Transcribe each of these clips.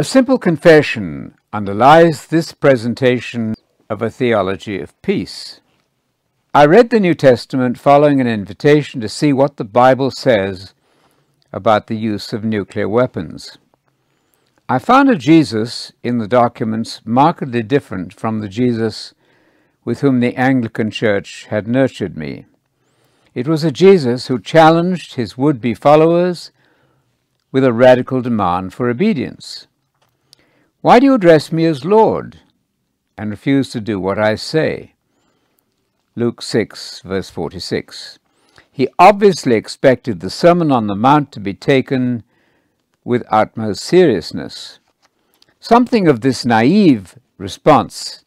A simple confession underlies this presentation of a theology of peace. I read the New Testament following an invitation to see what the Bible says about the use of nuclear weapons. I found a Jesus in the documents markedly different from the Jesus with whom the Anglican Church had nurtured me. It was a Jesus who challenged his would be followers with a radical demand for obedience. Why do you address me as Lord and refuse to do what I say? Luke 6, verse 46. He obviously expected the Sermon on the Mount to be taken with utmost seriousness. Something of this naive response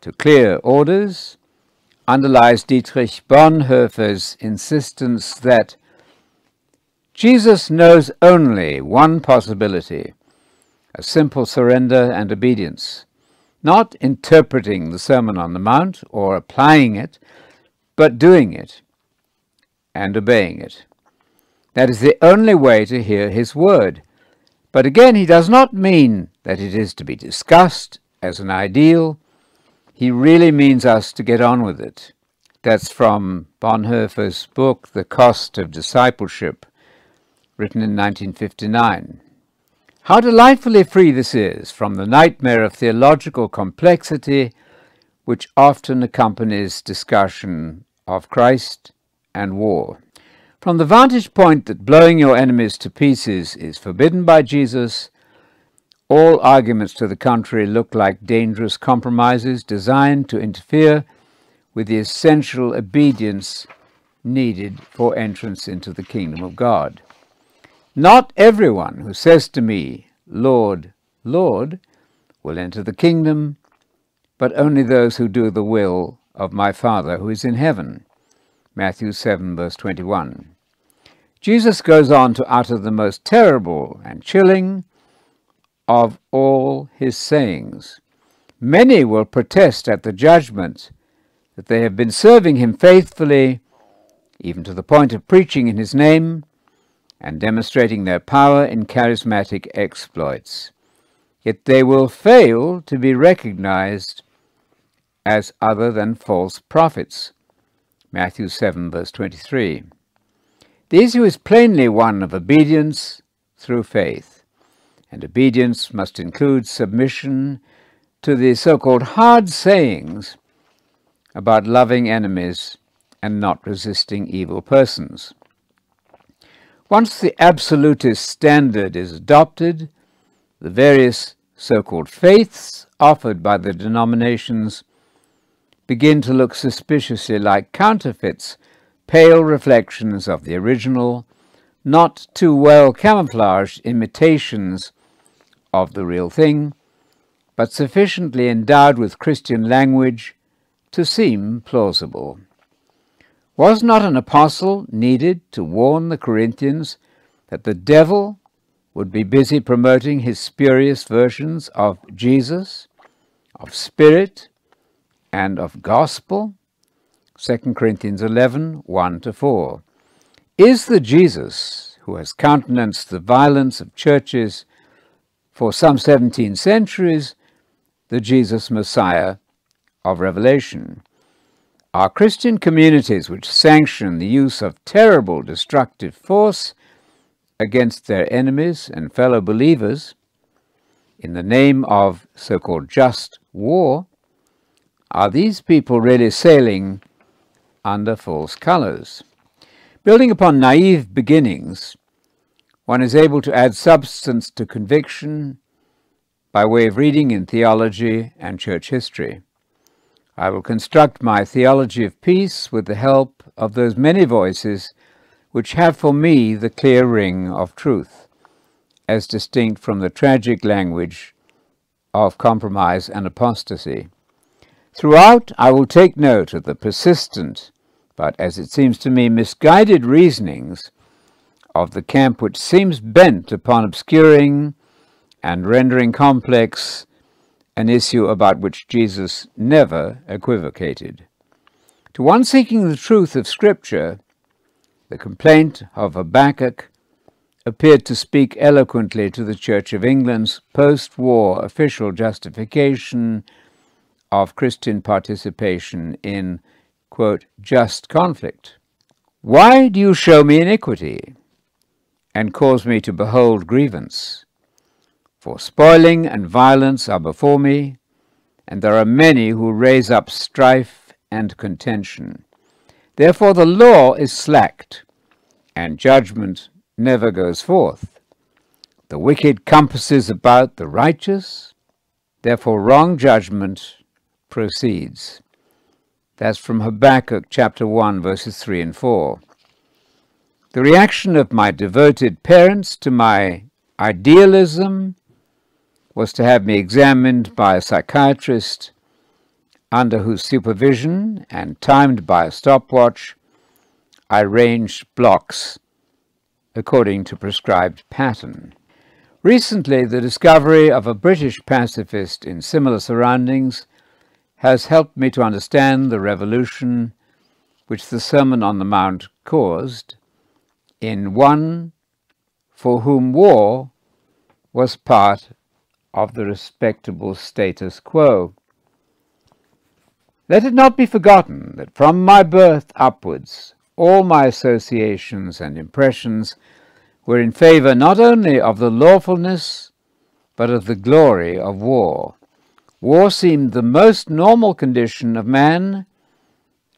to clear orders underlies Dietrich Bonhoeffer's insistence that Jesus knows only one possibility a simple surrender and obedience, not interpreting the Sermon on the Mount or applying it, but doing it and obeying it. That is the only way to hear his word. But again, he does not mean that it is to be discussed as an ideal. He really means us to get on with it. That's from Bonhoeffer's book, The Cost of Discipleship, written in 1959. How delightfully free this is from the nightmare of theological complexity which often accompanies discussion of Christ and war. From the vantage point that blowing your enemies to pieces is forbidden by Jesus, all arguments to the contrary look like dangerous compromises designed to interfere with the essential obedience needed for entrance into the kingdom of God. Not everyone who says to me, Lord, Lord, will enter the kingdom, but only those who do the will of my Father who is in heaven. Matthew 7, verse 21. Jesus goes on to utter the most terrible and chilling of all his sayings. Many will protest at the judgment that they have been serving him faithfully, even to the point of preaching in his name and demonstrating their power in charismatic exploits. Yet they will fail to be recognized as other than false prophets Matthew 7, verse 23. The issue is plainly one of obedience through faith, and obedience must include submission to the so called hard sayings about loving enemies and not resisting evil persons. Once the absolutist standard is adopted, the various so called faiths offered by the denominations begin to look suspiciously like counterfeits, pale reflections of the original, not too well camouflaged imitations of the real thing, but sufficiently endowed with Christian language to seem plausible. Was not an apostle needed to warn the Corinthians that the devil would be busy promoting his spurious versions of Jesus, of Spirit, and of gospel? 2 Corinthians 11 1 to 4. Is the Jesus who has countenanced the violence of churches for some 17 centuries the Jesus Messiah of Revelation? Are Christian communities which sanction the use of terrible destructive force against their enemies and fellow believers in the name of so called just war are these people really sailing under false colors? Building upon naive beginnings, one is able to add substance to conviction by way of reading in theology and church history. I will construct my theology of peace with the help of those many voices which have for me the clear ring of truth, as distinct from the tragic language of compromise and apostasy. Throughout, I will take note of the persistent, but as it seems to me, misguided reasonings of the camp which seems bent upon obscuring and rendering complex an issue about which Jesus never equivocated. To one seeking the truth of Scripture, the complaint of Habakkuk appeared to speak eloquently to the Church of England's post war official justification of Christian participation in, quote, just conflict. Why do you show me iniquity and cause me to behold grievance? For spoiling and violence are before me, and there are many who raise up strife and contention. Therefore the law is slacked, and judgment never goes forth. The wicked compasses about the righteous, therefore wrong judgment proceeds. That's from Habakkuk chapter 1, verses 3 and 4. The reaction of my devoted parents to my idealism was to have me examined by a psychiatrist under whose supervision and timed by a stopwatch I ranged blocks according to prescribed pattern. Recently, the discovery of a British pacifist in similar surroundings has helped me to understand the revolution which the Sermon on the Mount caused in one for whom war was part of the respectable status quo. Let it not be forgotten that from my birth upwards all my associations and impressions were in favor not only of the lawfulness, but of the glory of war. War seemed the most normal condition of man,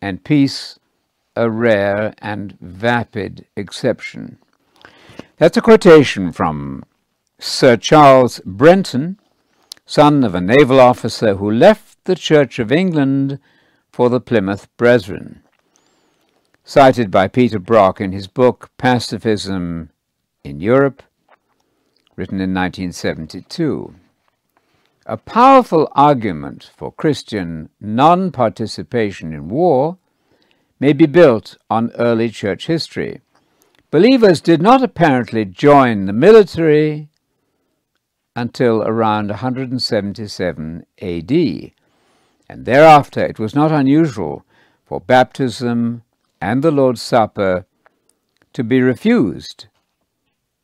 and peace a rare and vapid exception. That's a quotation from Sir Charles Brenton, son of a naval officer who left the Church of England for the Plymouth Brethren cited by Peter Brock in his book Pacifism in Europe, written in 1972. A powerful argument for Christian non participation in war may be built on early church history. Believers did not apparently join the military until around 177 AD, and thereafter it was not unusual for baptism and the Lord's Supper to be refused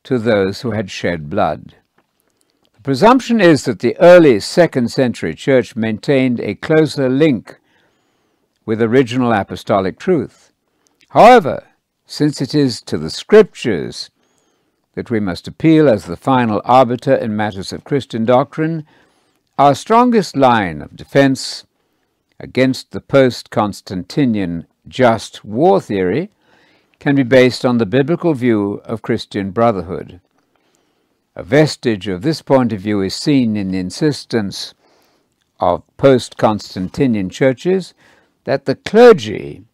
to those who had shed blood. The presumption is that the early second century church maintained a closer link with original apostolic truth. However, since it is to the scriptures that we must appeal as the final arbiter in matters of Christian doctrine, our strongest line of defense against the post Constantinian just war theory can be based on the biblical view of Christian brotherhood. A vestige of this point of view is seen in the insistence of post Constantinian churches that the clergy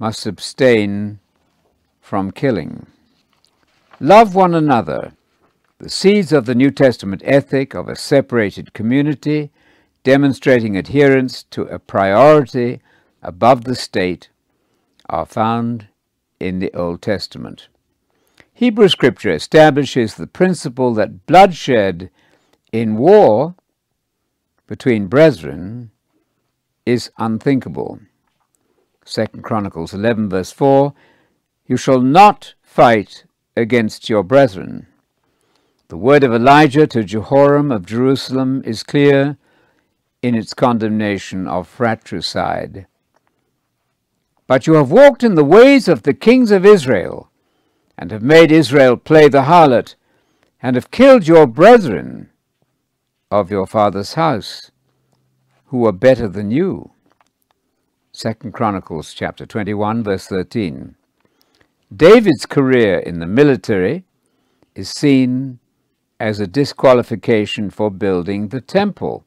must abstain from killing. Love one another, the seeds of the New Testament ethic of a separated community, demonstrating adherence to a priority above the state are found in the Old Testament. Hebrew Scripture establishes the principle that bloodshed in war between brethren is unthinkable. 2 Chronicles 11 verse 4, You shall not fight against your brethren. The word of Elijah to Jehoram of Jerusalem is clear in its condemnation of fratricide. But you have walked in the ways of the kings of Israel, and have made Israel play the harlot, and have killed your brethren of your father's house, who are better than you. Second Chronicles chapter 21, verse 13. David's career in the military is seen as a disqualification for building the temple.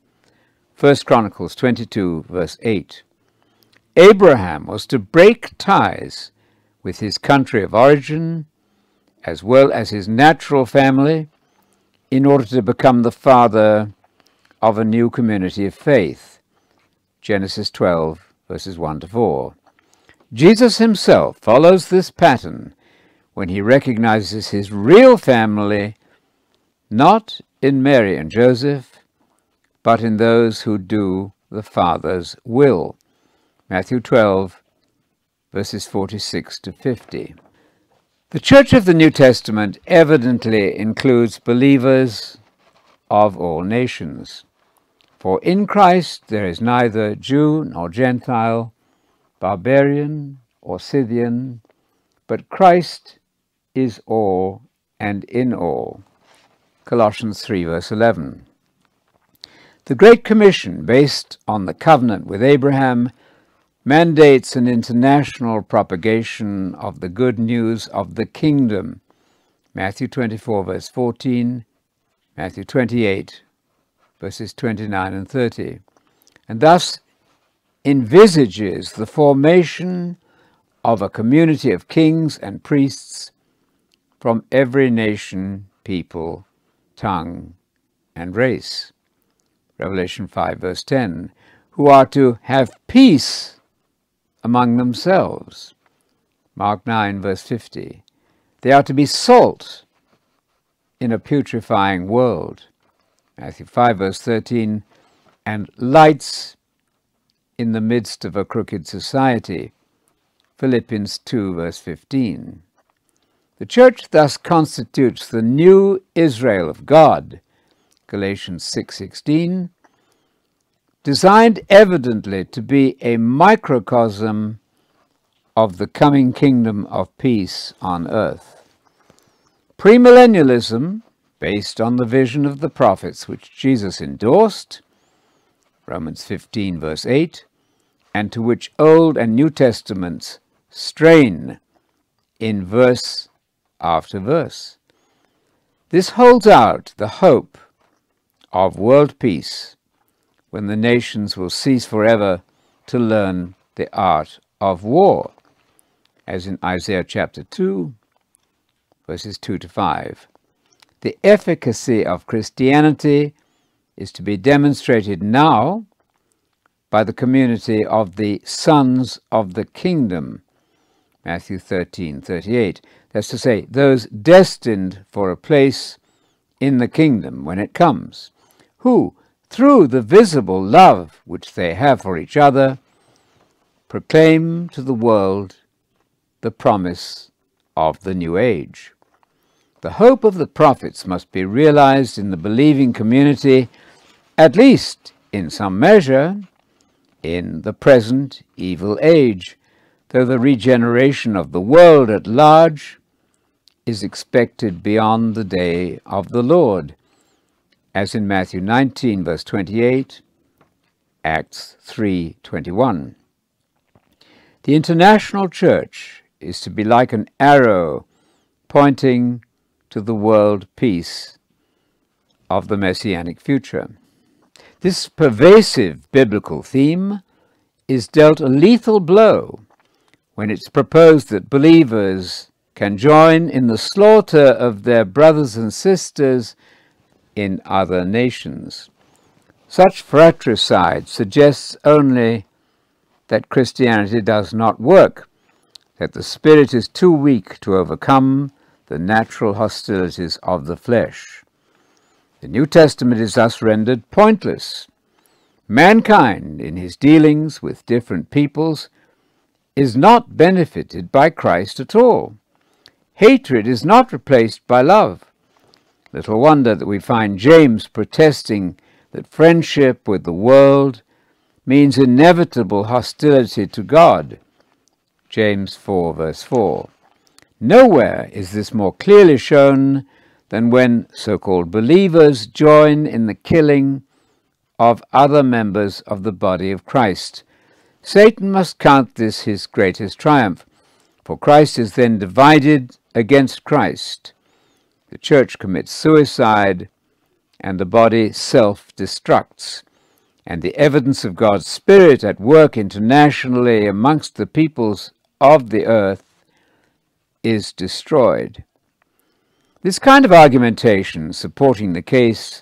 First Chronicles 22, verse 8. Abraham was to break ties with his country of origin as well as his natural family in order to become the father of a new community of faith. Genesis 12, verses 1 to 4. Jesus himself follows this pattern when he recognizes his real family not in Mary and Joseph, but in those who do the Father's will. Matthew 12, verses 46 to 50. The Church of the New Testament evidently includes believers of all nations. For in Christ there is neither Jew nor Gentile, barbarian or Scythian, but Christ is all and in all. Colossians 3, verse 11. The Great Commission, based on the covenant with Abraham, mandates an international propagation of the good news of the kingdom. Matthew 24, verse 14, Matthew 28, verses 29 and 30, and thus envisages the formation of a community of kings and priests from every nation, people, tongue, and race. Revelation 5, verse 10, who are to have peace among themselves. Mark 9, verse 50. They are to be salt in a putrefying world. Matthew 5, verse 13. And lights in the midst of a crooked society. Philippians 2, verse 15. The church thus constitutes the new Israel of God. Galatians 6:16 designed evidently to be a microcosm of the coming kingdom of peace on earth. Premillennialism, based on the vision of the prophets which Jesus endorsed, Romans 15, verse 8, and to which Old and New Testaments strain in verse after verse. This holds out the hope of world peace when the nations will cease forever to learn the art of war, as in Isaiah chapter 2, verses 2 to 5. The efficacy of Christianity is to be demonstrated now by the community of the sons of the kingdom, Matthew 13, 38. That's to say, those destined for a place in the kingdom when it comes, who, through the visible love which they have for each other, proclaim to the world the promise of the new age. The hope of the prophets must be realized in the believing community, at least in some measure, in the present evil age, though the regeneration of the world at large is expected beyond the day of the Lord as in Matthew 19, verse 28, Acts 3, 21. The international church is to be like an arrow pointing to the world peace of the messianic future. This pervasive biblical theme is dealt a lethal blow when it's proposed that believers can join in the slaughter of their brothers and sisters in other nations. Such fratricide suggests only that Christianity does not work, that the spirit is too weak to overcome the natural hostilities of the flesh. The New Testament is thus rendered pointless. Mankind, in his dealings with different peoples, is not benefited by Christ at all. Hatred is not replaced by love. Little wonder that we find James protesting that friendship with the world means inevitable hostility to God. James 4, verse 4. Nowhere is this more clearly shown than when so called believers join in the killing of other members of the body of Christ. Satan must count this his greatest triumph, for Christ is then divided against Christ the church commits suicide, and the body self destructs. And the evidence of God's Spirit at work internationally amongst the peoples of the earth is destroyed. This kind of argumentation supporting the case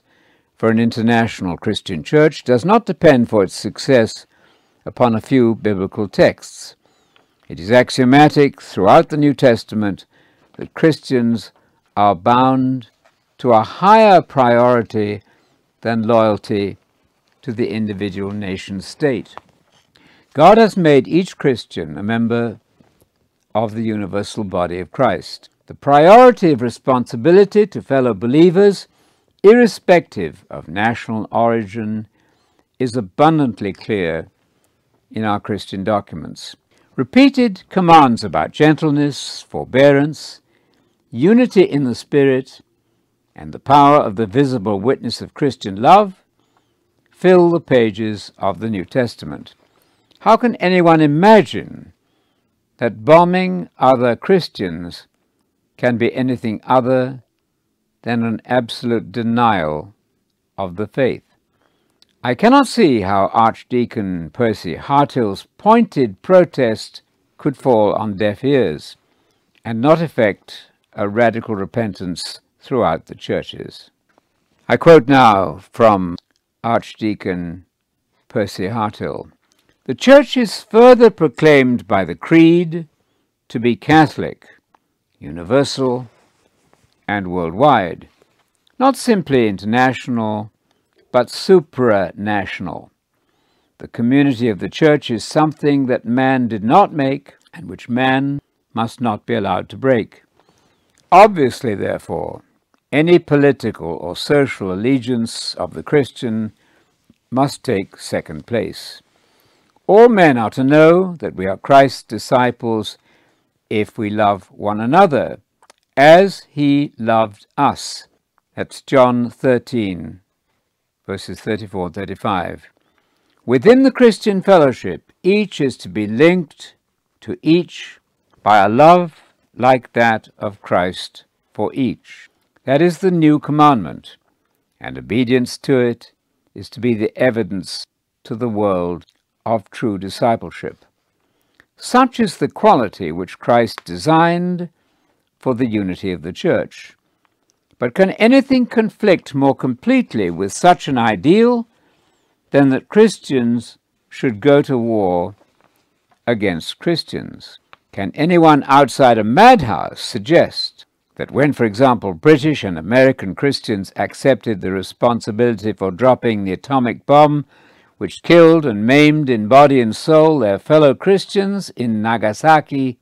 for an international Christian church does not depend for its success upon a few biblical texts. It is axiomatic throughout the New Testament that Christians are bound to a higher priority than loyalty to the individual nation state. God has made each Christian a member of the universal body of Christ. The priority of responsibility to fellow believers, irrespective of national origin, is abundantly clear in our Christian documents. Repeated commands about gentleness, forbearance, unity in the Spirit, and the power of the visible witness of Christian love fill the pages of the New Testament. How can anyone imagine that bombing other Christians can be anything other than an absolute denial of the faith? I cannot see how Archdeacon Percy Hartill's pointed protest could fall on deaf ears and not effect a radical repentance throughout the churches. I quote now from Archdeacon Percy Hartill. The Church is further proclaimed by the Creed to be Catholic, universal, and worldwide, not simply international, but supranational. The community of the Church is something that man did not make and which man must not be allowed to break. Obviously, therefore, any political or social allegiance of the Christian must take second place. All men are to know that we are Christ's disciples if we love one another, as he loved us. That's John 13, verses 34 and 35. Within the Christian fellowship, each is to be linked to each by a love like that of Christ for each. That is the new commandment, and obedience to it is to be the evidence to the world of true discipleship. Such is the quality which Christ designed for the unity of the Church. But can anything conflict more completely with such an ideal than that Christians should go to war against Christians? Can anyone outside a madhouse suggest that when, for example, British and American Christians accepted the responsibility for dropping the atomic bomb which killed and maimed in body and soul their fellow Christians in Nagasaki,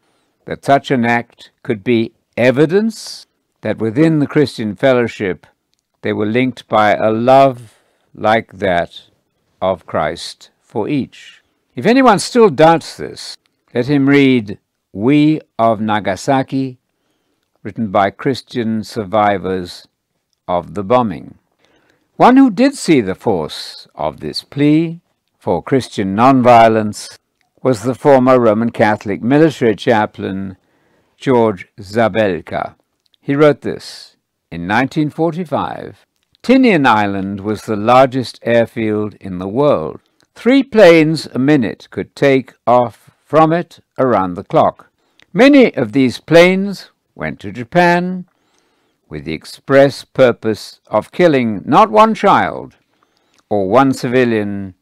that such an act could be evidence that within the Christian fellowship they were linked by a love like that of Christ for each. If anyone still doubts this, let him read We of Nagasaki, written by Christian survivors of the bombing. One who did see the force of this plea for Christian nonviolence was the former Roman Catholic military chaplain George Zabelka. He wrote this in 1945. Tinian Island was the largest airfield in the world. Three planes a minute could take off from it around the clock. Many of these planes went to Japan, with the express purpose of killing not one child or one civilian,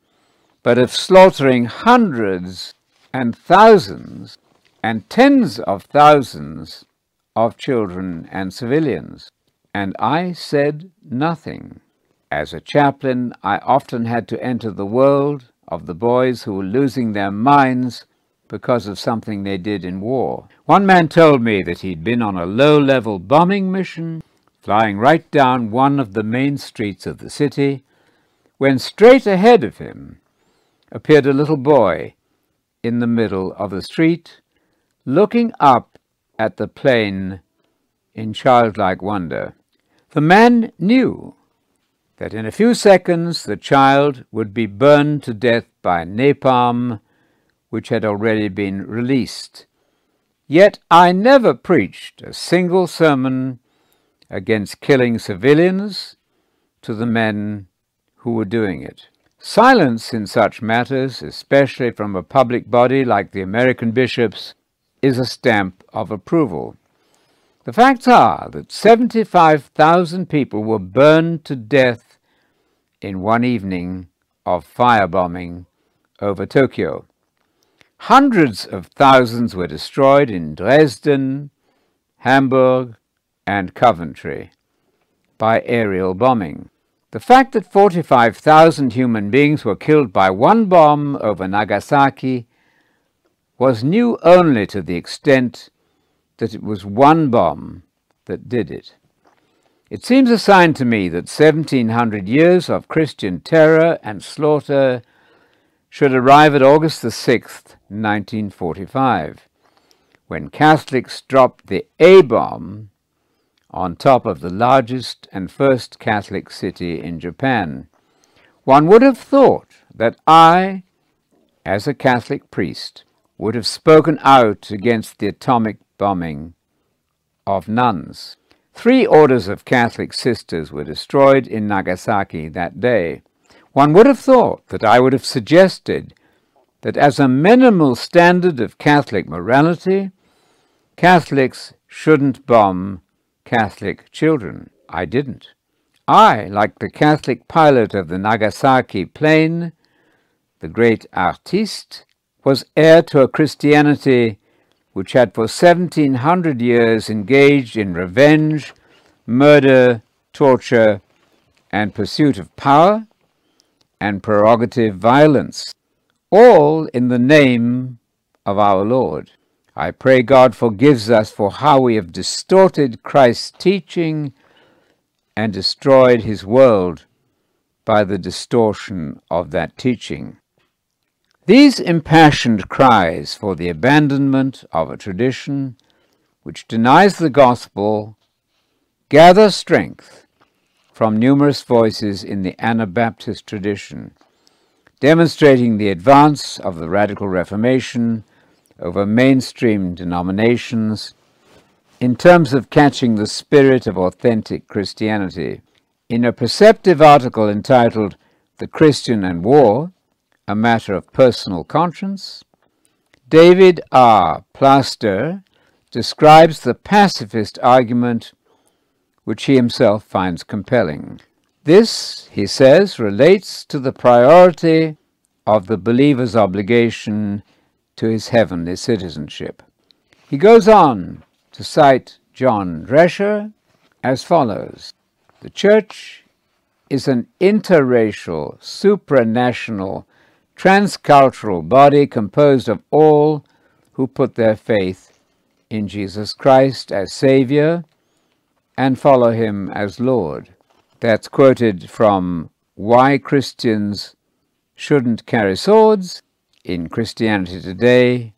but of slaughtering hundreds and thousands and tens of thousands of children and civilians. And I said nothing. As a chaplain, I often had to enter the world of the boys who were losing their minds because of something they did in war. One man told me that he'd been on a low-level bombing mission, flying right down one of the main streets of the city, when straight ahead of him appeared a little boy in the middle of the street, looking up at the plane in childlike wonder. The man knew that in a few seconds the child would be burned to death by napalm which had already been released. Yet I never preached a single sermon against killing civilians to the men who were doing it. Silence in such matters, especially from a public body like the American bishops, is a stamp of approval. The facts are that 75,000 people were burned to death in one evening of firebombing over Tokyo. Hundreds of thousands were destroyed in Dresden, Hamburg, and Coventry by aerial bombing. The fact that 45,000 human beings were killed by one bomb over Nagasaki was new only to the extent that it was one bomb that did it. It seems a sign to me that 1700 years of Christian terror and slaughter should arrive at August the 6th, 1945, when Catholics dropped the A bomb on top of the largest and first Catholic city in Japan. One would have thought that I, as a Catholic priest, would have spoken out against the atomic bombing of nuns. Three orders of Catholic sisters were destroyed in Nagasaki that day. One would have thought that I would have suggested that as a minimal standard of Catholic morality, Catholics shouldn't bomb Catholic children. I didn't. I, like the Catholic pilot of the Nagasaki plane, the great artiste, was heir to a Christianity which had for 1700 years engaged in revenge, murder, torture, and pursuit of power and prerogative violence, all in the name of our Lord. I pray God forgives us for how we have distorted Christ's teaching and destroyed his world by the distortion of that teaching. These impassioned cries for the abandonment of a tradition which denies the gospel gather strength from numerous voices in the Anabaptist tradition, demonstrating the advance of the Radical Reformation over mainstream denominations in terms of catching the spirit of authentic Christianity. In a perceptive article entitled The Christian and War, a matter of personal conscience, David R. Plaster describes the pacifist argument which he himself finds compelling. This, he says, relates to the priority of the believer's obligation to his heavenly citizenship. He goes on to cite John Drescher as follows The Church is an interracial, supranational, transcultural body composed of all who put their faith in Jesus Christ as Savior and follow Him as Lord. That's quoted from Why Christians Shouldn't Carry Swords in Christianity Today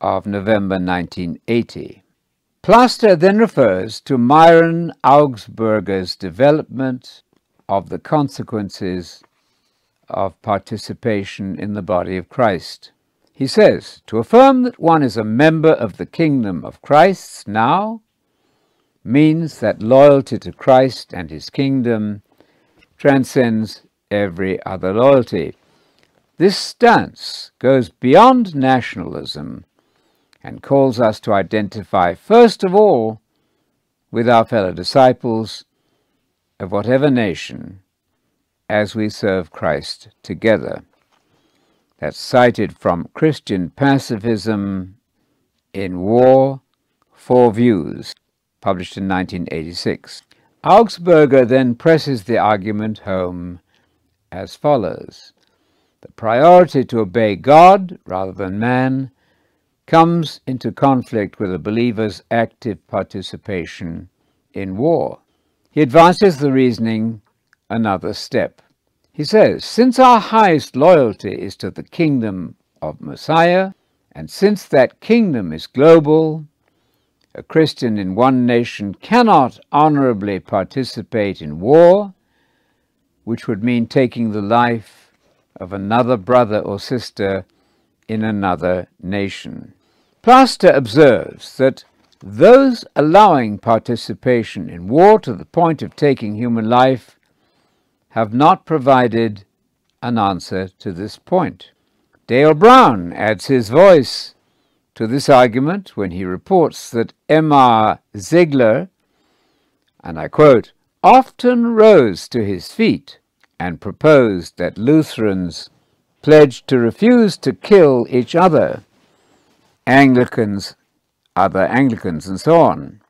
of November 1980. Plaster then refers to Myron Augsburger's development of the consequences of participation in the body of Christ. He says, to affirm that one is a member of the kingdom of Christ now means that loyalty to Christ and his kingdom transcends every other loyalty. This stance goes beyond nationalism and calls us to identify, first of all, with our fellow disciples of whatever nation as we serve Christ together. That's cited from Christian Pacifism in War, Four Views, published in 1986. Augsburger then presses the argument home as follows. The priority to obey God rather than man comes into conflict with a believer's active participation in war. He advances the reasoning another step. He says, Since our highest loyalty is to the kingdom of Messiah, and since that kingdom is global, a Christian in one nation cannot honorably participate in war, which would mean taking the life of another brother or sister in another nation. Plaster observes that those allowing participation in war to the point of taking human life have not provided an answer to this point. Dale Brown adds his voice to this argument when he reports that M.R. Zigler, and I quote, often rose to his feet and proposed that Lutherans pledged to refuse to kill each other, Anglicans, other Anglicans, and so on.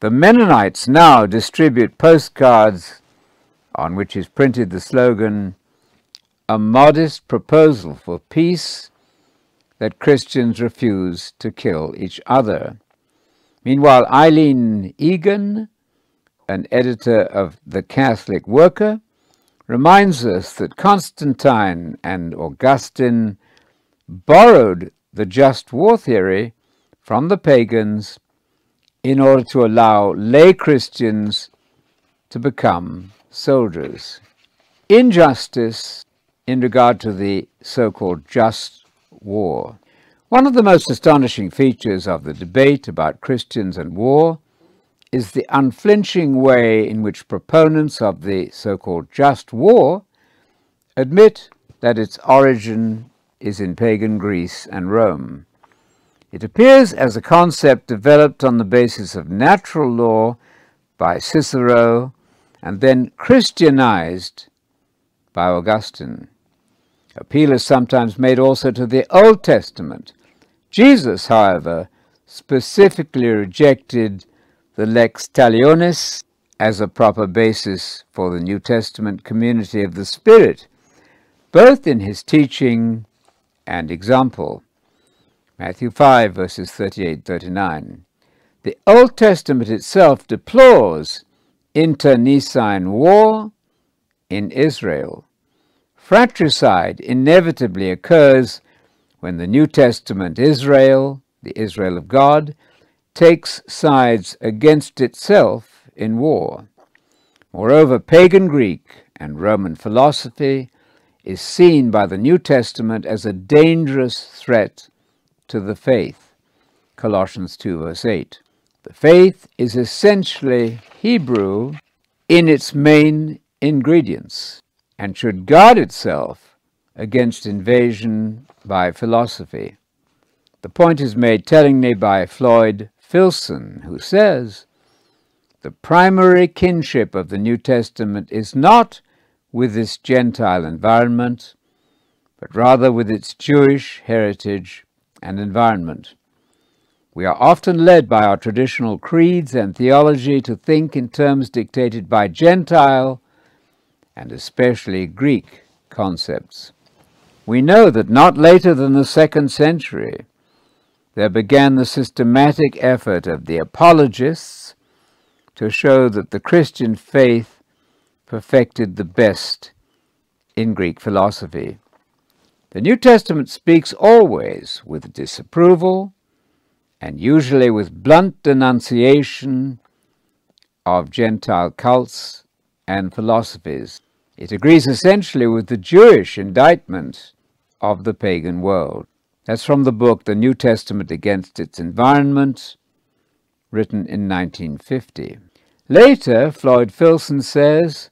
The Mennonites now distribute postcards on which is printed the slogan, A modest proposal for peace that Christians refuse to kill each other. Meanwhile, Eileen Egan, an editor of The Catholic Worker, reminds us that Constantine and Augustine borrowed the just war theory from the pagans in order to allow lay Christians to become soldiers. Injustice in regard to the so-called just war. One of the most astonishing features of the debate about Christians and war is the unflinching way in which proponents of the so-called just war admit that its origin is in pagan Greece and Rome. It appears as a concept developed on the basis of natural law by Cicero and then Christianized by Augustine. Appeal is sometimes made also to the Old Testament. Jesus, however, specifically rejected the lex talionis as a proper basis for the New Testament community of the Spirit, both in his teaching and example. Matthew 5, verses 38 39. The Old Testament itself deplores internecine war in Israel. Fratricide inevitably occurs when the New Testament Israel, the Israel of God, takes sides against itself in war. Moreover, pagan Greek and Roman philosophy is seen by the New Testament as a dangerous threat to the faith. Colossians 2 verse 8. The faith is essentially Hebrew in its main ingredients and should guard itself against invasion by philosophy. The point is made tellingly by Floyd Filson, who says, The primary kinship of the New Testament is not with this Gentile environment, but rather with its Jewish heritage and environment. We are often led by our traditional creeds and theology to think in terms dictated by Gentile and especially Greek concepts. We know that not later than the second century, there began the systematic effort of the apologists to show that the Christian faith perfected the best in Greek philosophy. The New Testament speaks always with disapproval and usually with blunt denunciation of Gentile cults and philosophies. It agrees essentially with the Jewish indictment of the pagan world. That's from the book The New Testament Against Its Environment, written in 1950. Later, Floyd Filson says,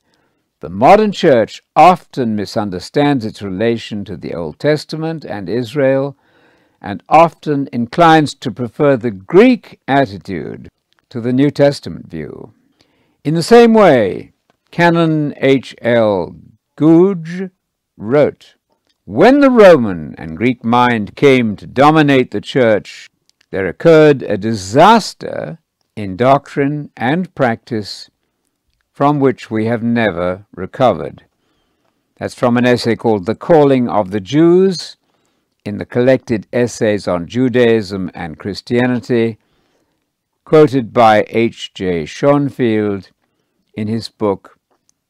the modern church often misunderstands its relation to the Old Testament and Israel and often inclines to prefer the Greek attitude to the New Testament view. In the same way, Canon H. L. Goudge wrote, when the Roman and Greek mind came to dominate the church, there occurred a disaster in doctrine and practice from which we have never recovered. That's from an essay called The Calling of the Jews in the collected essays on Judaism and Christianity, quoted by H. J. Schonfield in his book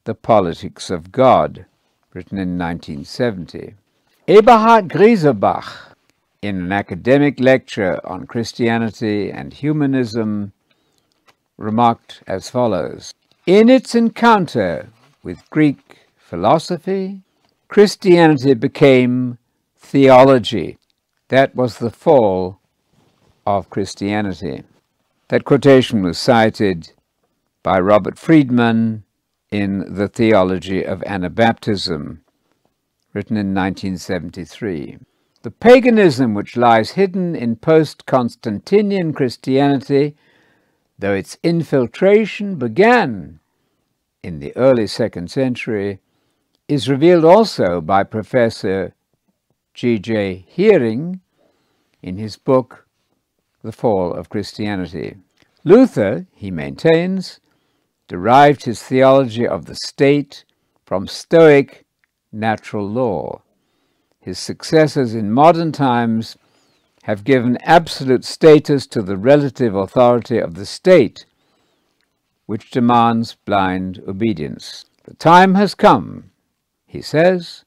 The Politics of God, written in 1970. Eberhard Griesebach, in an academic lecture on Christianity and humanism, remarked as follows In its encounter with Greek philosophy, Christianity became theology. That was the fall of Christianity. That quotation was cited by Robert Friedmann in The Theology of Anabaptism, written in 1973. The paganism which lies hidden in post-Constantinian Christianity, though its infiltration began in the early second century, is revealed also by Professor G.J. Heering in his book The Fall of Christianity. Luther, he maintains, derived his theology of the state from Stoic natural law. His successors in modern times have given absolute status to the relative authority of the state, which demands blind obedience. The time has come, he says,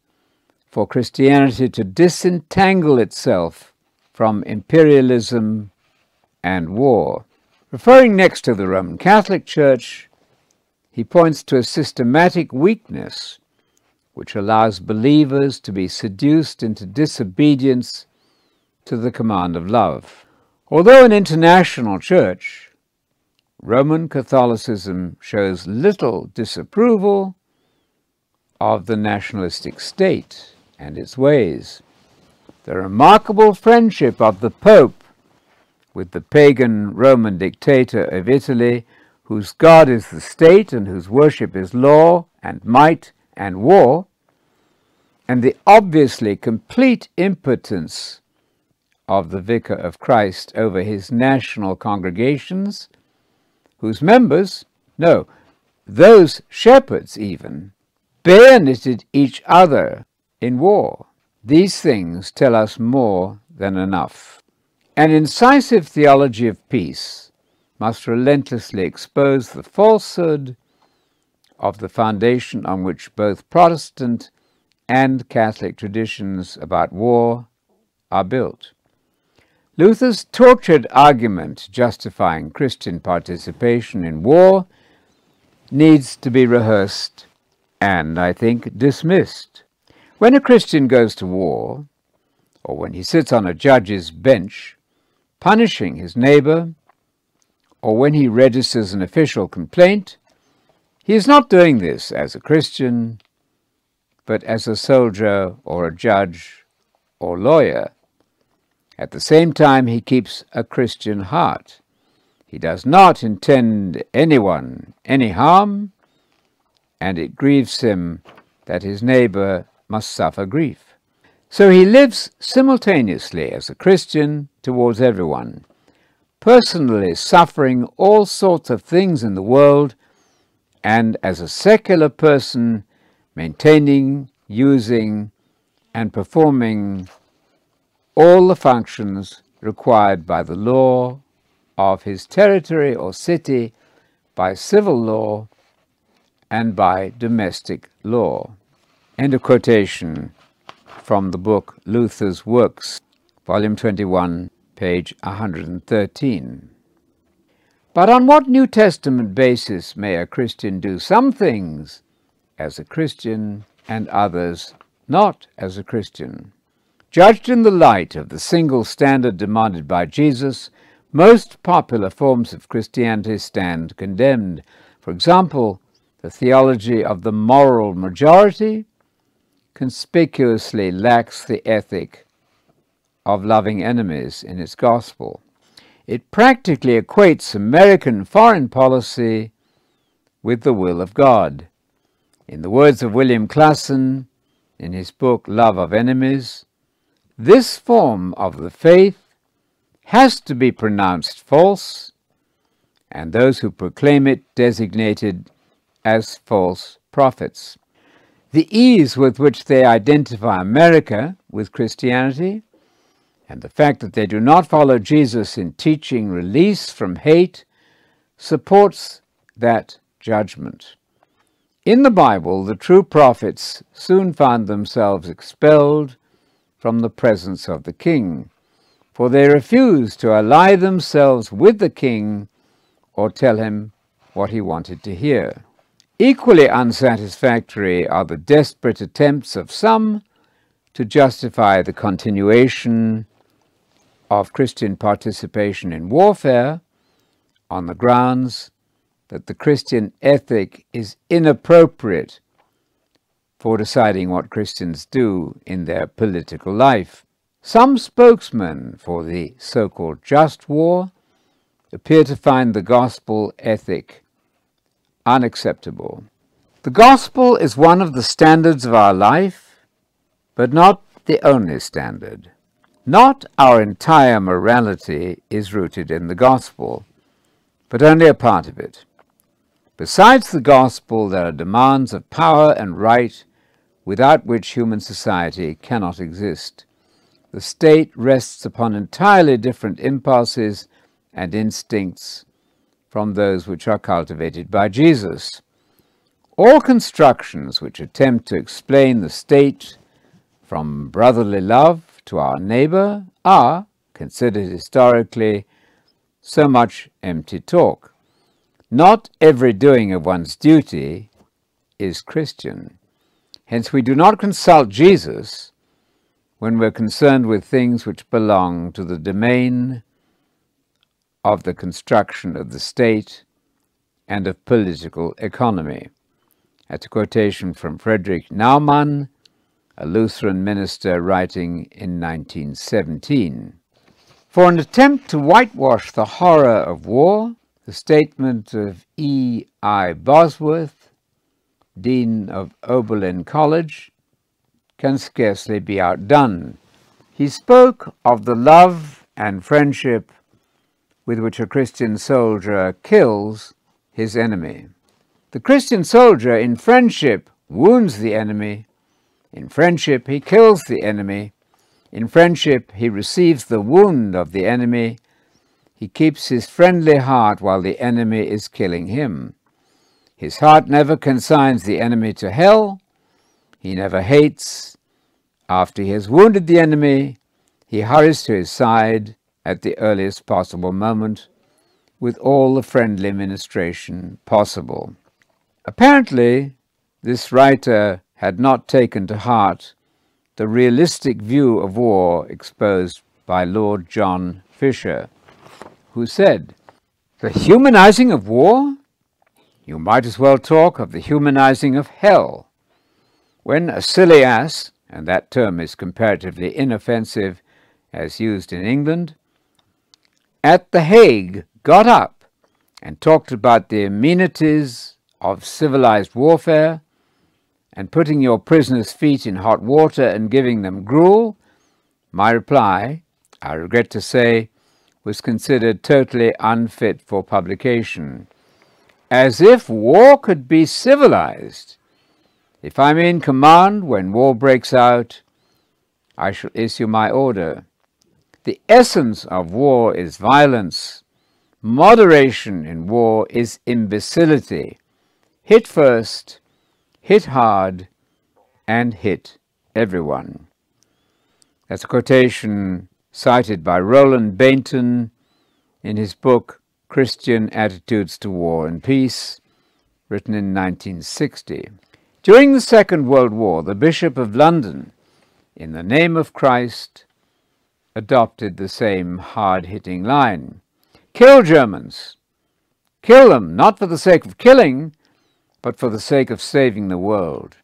for Christianity to disentangle itself from imperialism and war. Referring next to the Roman Catholic Church, he points to a systematic weakness which allows believers to be seduced into disobedience to the command of love. Although an international church, Roman Catholicism shows little disapproval of the nationalistic state and its ways. The remarkable friendship of the Pope with the pagan Roman dictator of Italy, whose God is the state and whose worship is law and might and war, and the obviously complete impotence of the Vicar of Christ over his national congregations, whose members, no, those shepherds even, bayoneted each other in war. These things tell us more than enough. An incisive theology of peace must relentlessly expose the falsehood of the foundation on which both Protestant and Catholic traditions about war are built. Luther's tortured argument justifying Christian participation in war needs to be rehearsed and, I think, dismissed. When a Christian goes to war, or when he sits on a judge's bench, punishing his neighbor, or when he registers an official complaint, he is not doing this as a Christian, but as a soldier or a judge or lawyer. At the same time, he keeps a Christian heart. He does not intend anyone any harm, and it grieves him that his neighbor must suffer grief. So he lives simultaneously as a Christian towards everyone, personally suffering all sorts of things in the world, and as a secular person maintaining, using, and performing all the functions required by the law of his territory or city, by civil law, and by domestic law. End of quotation from the book Luther's Works, volume 21, page 113. But on what New Testament basis may a Christian do some things as a Christian and others not as a Christian? Judged in the light of the single standard demanded by Jesus, most popular forms of Christianity stand condemned. For example, the theology of the moral majority conspicuously lacks the ethic of loving enemies in its gospel. It practically equates American foreign policy with the will of God. In the words of William Klassen in his book Love of Enemies, this form of the faith has to be pronounced false, and those who proclaim it designated as false prophets. The ease with which they identify America with Christianity, and the fact that they do not follow Jesus in teaching release from hate, supports that judgment. In the Bible, the true prophets soon found themselves expelled from the presence of the king, for they refused to ally themselves with the king or tell him what he wanted to hear. Equally unsatisfactory are the desperate attempts of some to justify the continuation of Christian participation in warfare on the grounds that the Christian ethic is inappropriate for deciding what Christians do in their political life. Some spokesmen for the so called just war appear to find the gospel ethic unacceptable. The gospel is one of the standards of our life, but not the only standard. Not our entire morality is rooted in the gospel, but only a part of it. Besides the gospel, there are demands of power and right without which human society cannot exist. the state rests upon entirely different impulses and instincts from those which are cultivated by Jesus. All constructions which attempt to explain the state from brotherly love to our neighbor are, considered historically, so much empty talk. Not every doing of one's duty is Christian. Hence, we do not consult Jesus when we're concerned with things which belong to the domain of the construction of the state and of political economy. That's a quotation from Frederick Naumann, a Lutheran minister writing in 1917. For an attempt to whitewash the horror of war, the statement of E. I. Bosworth, Dean of Oberlin College, can scarcely be outdone. He spoke of the love and friendship with which a Christian soldier kills his enemy. The Christian soldier in friendship wounds the enemy. In friendship, he kills the enemy. In friendship, he receives the wound of the enemy. He keeps his friendly heart while the enemy is killing him. His heart never consigns the enemy to hell. He never hates. After he has wounded the enemy, he hurries to his side at the earliest possible moment with all the friendly ministration possible. Apparently, this writer had not taken to heart the realistic view of war exposed by Lord John Fisher, who said, The humanizing of war? You might as well talk of the humanizing of hell. When a silly ass, and that term is comparatively inoffensive as used in England, at The Hague got up and talked about the amenities of civilized warfare and putting your prisoners' feet in hot water and giving them gruel, my reply, I regret to say, was considered totally unfit for publication. As if war could be civilized. If I'm in command when war breaks out, I shall issue my order. The essence of war is violence. Moderation in war is imbecility. Hit first, hit hard, and hit everyone. That's a quotation cited by Roland Bainton in his book Christian Attitudes to War and Peace, written in 1960. During the Second World War, the Bishop of London, in the name of Christ, adopted the same hard-hitting line. Kill Germans. Kill them, not for the sake of killing, but for the sake of saving the world.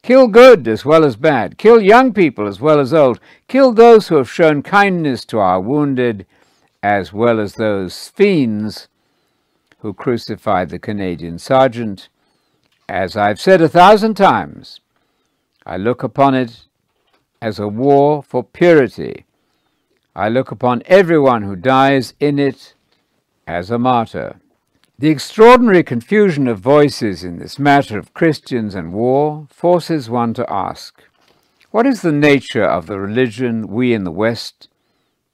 Kill good as well as bad. Kill young people as well as old. Kill those who have shown kindness to our wounded, as well as those fiends who crucified the Canadian sergeant. As I've said a thousand times, I look upon it as a war for purity, I look upon everyone who dies in it as a martyr. The extraordinary confusion of voices in this matter of Christians and war forces one to ask, what is the nature of the religion we in the West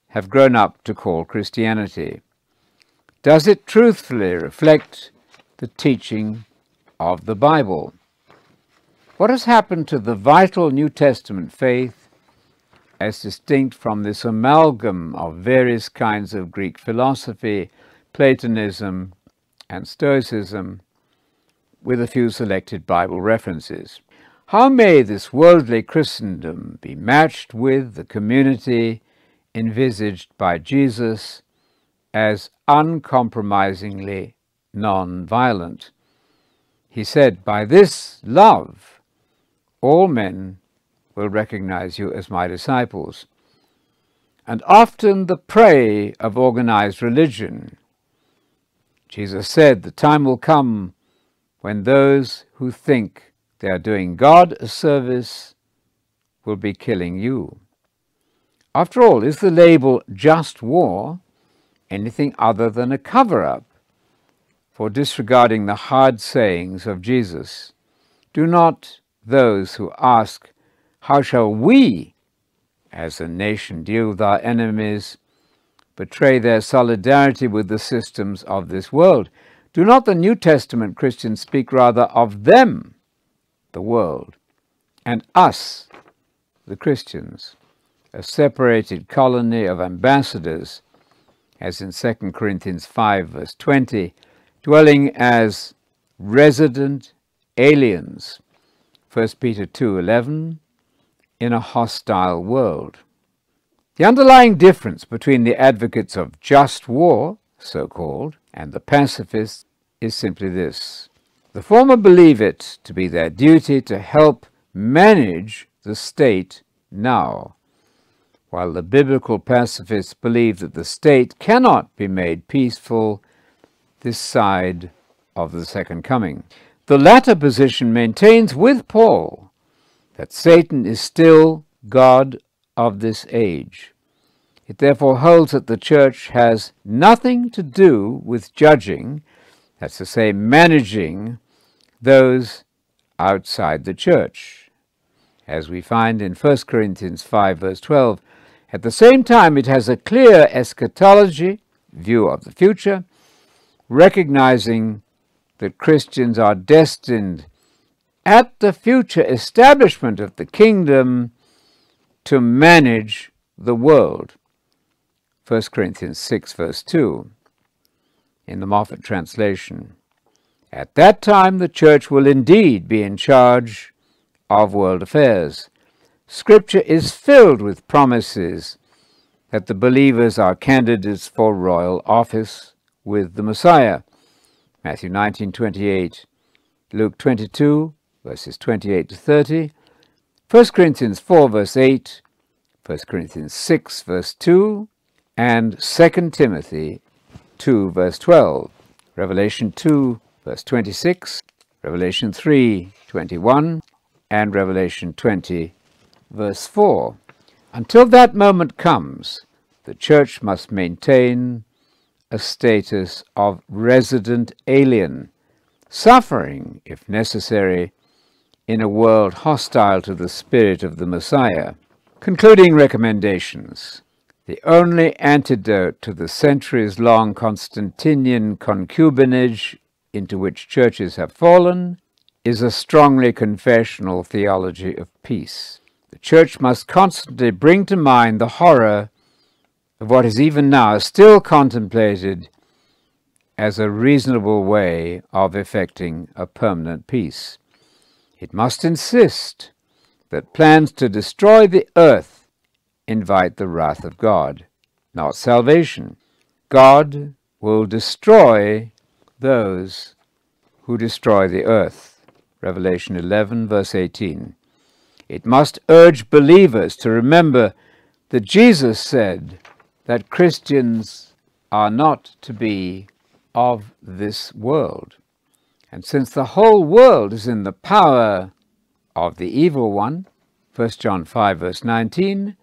have grown up to call Christianity? Does it truthfully reflect the teaching of the Bible? What has happened to the vital New Testament faith as distinct from this amalgam of various kinds of Greek philosophy, Platonism, and Stoicism, with a few selected Bible references. How may this worldly Christendom be matched with the community envisaged by Jesus as uncompromisingly non-violent? He said, By this love all men will recognize you as my disciples. And often the prey of organized religion. Jesus said, The time will come when those who think they are doing God a service will be killing you. After all, is the label just war anything other than a cover up for disregarding the hard sayings of Jesus? Do not those who ask how shall we as a nation deal with our enemies, betray their solidarity with the systems of this world. Do not the New Testament Christians speak rather of them, the world, and us, the Christians, a separated colony of ambassadors, as in 2 Corinthians 5, verse 20, dwelling as resident aliens, 1 Peter 2, 11, in a hostile world. The underlying difference between the advocates of just war, so called, and the pacifists is simply this. The former believe it to be their duty to help manage the state now, while the biblical pacifists believe that the state cannot be made peaceful this side of the second coming. The latter position maintains with Paul that Satan is still God of this age. It therefore holds that the church has nothing to do with judging, that's to say, managing those outside the church. As we find in 1 Corinthians 5, verse 12, at the same time, it has a clear eschatology, view of the future, recognizing that Christians are destined at the future establishment of the kingdom to manage the world. 1 Corinthians 6, verse 2, in the Moffatt translation. At that time, the church will indeed be in charge of world affairs. Scripture is filled with promises that the believers are candidates for royal office with the Messiah. Matthew 19:28, Luke 22 verses 28 to 30, 1 Corinthians 4 verse 8, 1 Corinthians 6 verse 2, and 2 Timothy 2 verse 12, Revelation 2 verse 26, Revelation 3 21, and Revelation 20 verse 4. Until that moment comes, the church must maintain a status of resident alien, suffering, if necessary, in a world hostile to the spirit of the Messiah. Concluding recommendations. The only antidote to the centuries long Constantinian concubinage into which churches have fallen is a strongly confessional theology of peace. The church must constantly bring to mind the horror of what is even now still contemplated as a reasonable way of effecting a permanent peace. It must insist that plans to destroy the earth invite the wrath of God, not salvation. God will destroy those who destroy the earth. Revelation 11, verse 18. It must urge believers to remember that Jesus said that Christians are not to be of this world. And since the whole world is in the power of the evil one, 1 John 5, verse 19,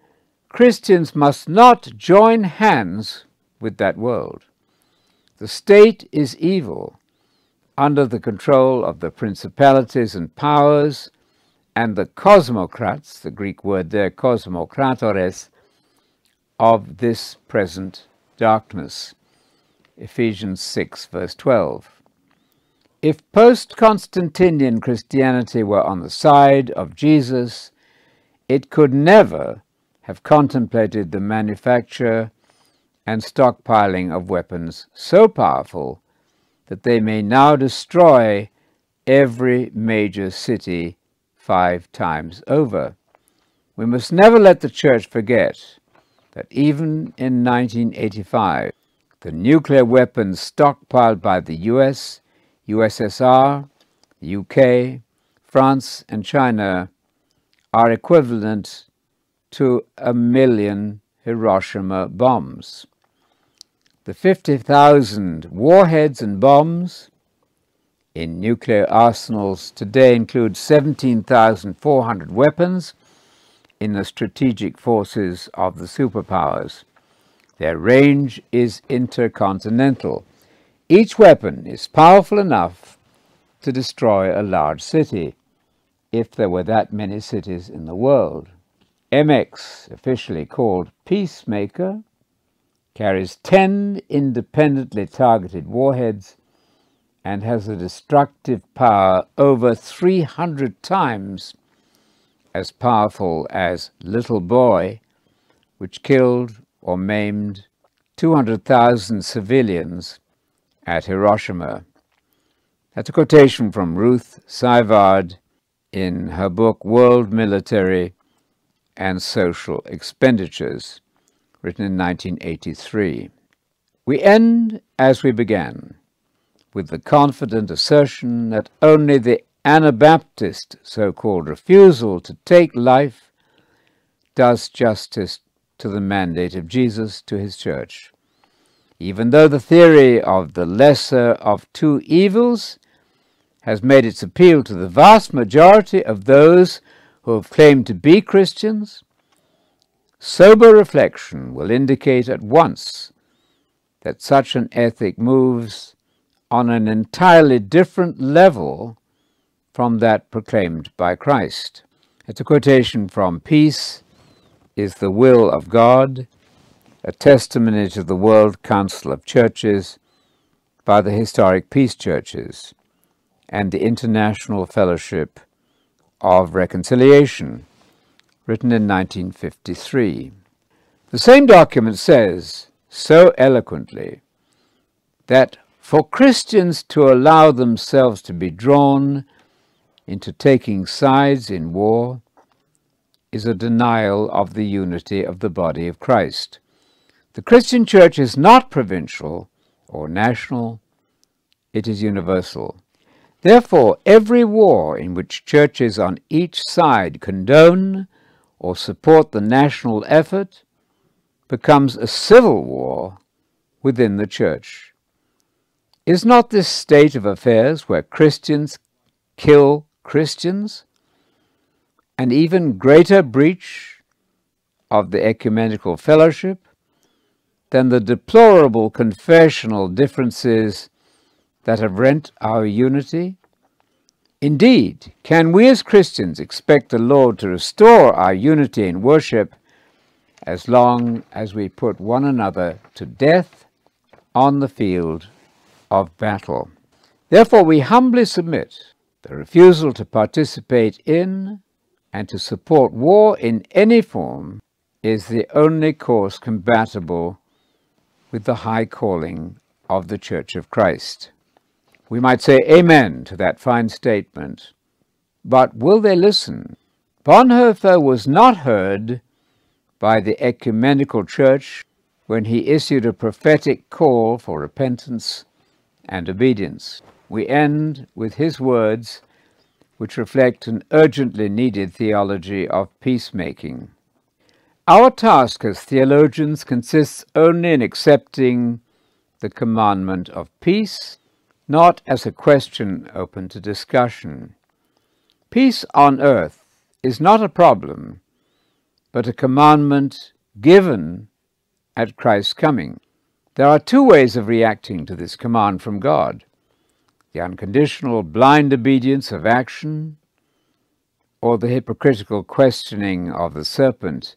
Christians must not join hands with that world. The state is evil, under the control of the principalities and powers and the cosmocrats, the Greek word there, cosmokratores, of this present darkness. Ephesians 6, verse 12. If post Constantinian Christianity were on the side of Jesus, it could never have contemplated the manufacture and stockpiling of weapons so powerful that they may now destroy every major city five times over. We must never let the Church forget that even in 1985, the nuclear weapons stockpiled by the US USSR, UK, France, and China are equivalent to a million Hiroshima bombs. The 50,000 warheads and bombs in nuclear arsenals today include 17,400 weapons in the strategic forces of the superpowers. Their range is intercontinental. Each weapon is powerful enough to destroy a large city, if there were that many cities in the world. MX, officially called Peacemaker, carries 10 independently targeted warheads and has a destructive power over 300 times as powerful as Little Boy, which killed or maimed 200,000 civilians at Hiroshima. That's a quotation from Ruth Sivard in her book World Military and Social Expenditures, written in 1983. We end as we began, with the confident assertion that only the Anabaptist so called refusal to take life does justice to the mandate of Jesus to his church. Even though the theory of the lesser of two evils has made its appeal to the vast majority of those who have claimed to be Christians, sober reflection will indicate at once that such an ethic moves on an entirely different level from that proclaimed by Christ. It's a quotation from Peace is the Will of God, a testimony to the World Council of Churches by the Historic Peace Churches and the International Fellowship of Reconciliation, written in 1953. The same document says so eloquently that for Christians to allow themselves to be drawn into taking sides in war is a denial of the unity of the body of Christ. The Christian church is not provincial or national, it is universal. Therefore, every war in which churches on each side condone or support the national effort becomes a civil war within the church. Is not this state of affairs where Christians kill Christians an even greater breach of the ecumenical fellowship than the deplorable confessional differences that have rent our unity? Indeed, can we as Christians expect the Lord to restore our unity in worship as long as we put one another to death on the field of battle? Therefore, we humbly submit the refusal to participate in and to support war in any form is the only course compatible with the high calling of the Church of Christ. We might say amen to that fine statement, but will they listen? Bonhoeffer was not heard by the ecumenical church when he issued a prophetic call for repentance and obedience. We end with his words, which reflect an urgently needed theology of peacemaking. Our task as theologians consists only in accepting the commandment of peace not as a question open to discussion. Peace on earth is not a problem, but a commandment given at Christ's coming. There are two ways of reacting to this command from God the unconditional blind obedience of action, or the hypocritical questioning of the serpent.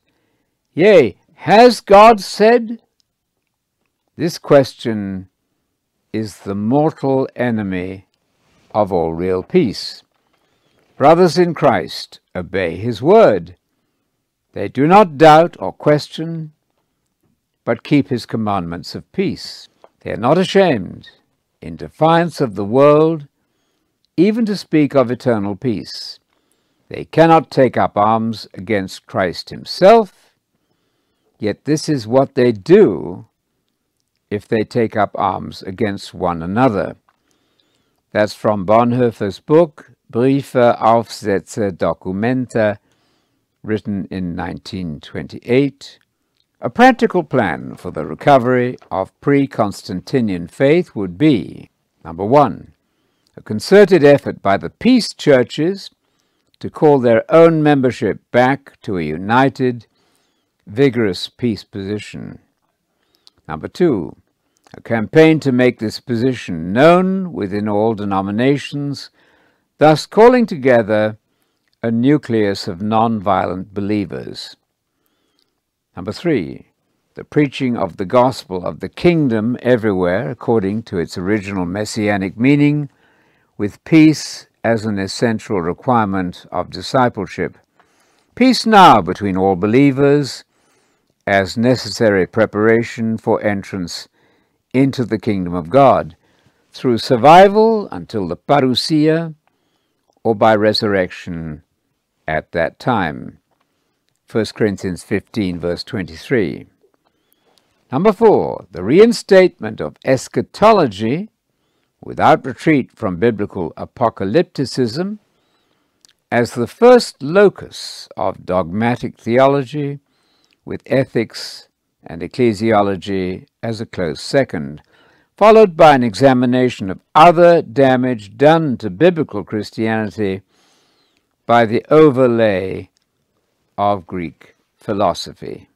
Yea, has God said? This question is the mortal enemy of all real peace. Brothers in Christ, obey his word. They do not doubt or question, but keep his commandments of peace. They are not ashamed, in defiance of the world, even to speak of eternal peace. They cannot take up arms against Christ himself, yet this is what they do if they take up arms against one another. That's from Bonhoeffer's book, Briefe, Aufsätze, Dokumente, written in 1928. A practical plan for the recovery of pre-Constantinian faith would be, number one, a concerted effort by the peace churches to call their own membership back to a united, vigorous peace position. Number two, a campaign to make this position known within all denominations, thus calling together a nucleus of non-violent believers. Number three, the preaching of the gospel of the kingdom everywhere according to its original messianic meaning, with peace as an essential requirement of discipleship. Peace now between all believers as necessary preparation for entrance into the kingdom of God through survival until the parousia or by resurrection at that time. 1 Corinthians 15, verse 23. Number four, the reinstatement of eschatology without retreat from biblical apocalypticism as the first locus of dogmatic theology, with ethics and ecclesiology as a close second, followed by an examination of other damage done to biblical Christianity by the overlay of Greek philosophy.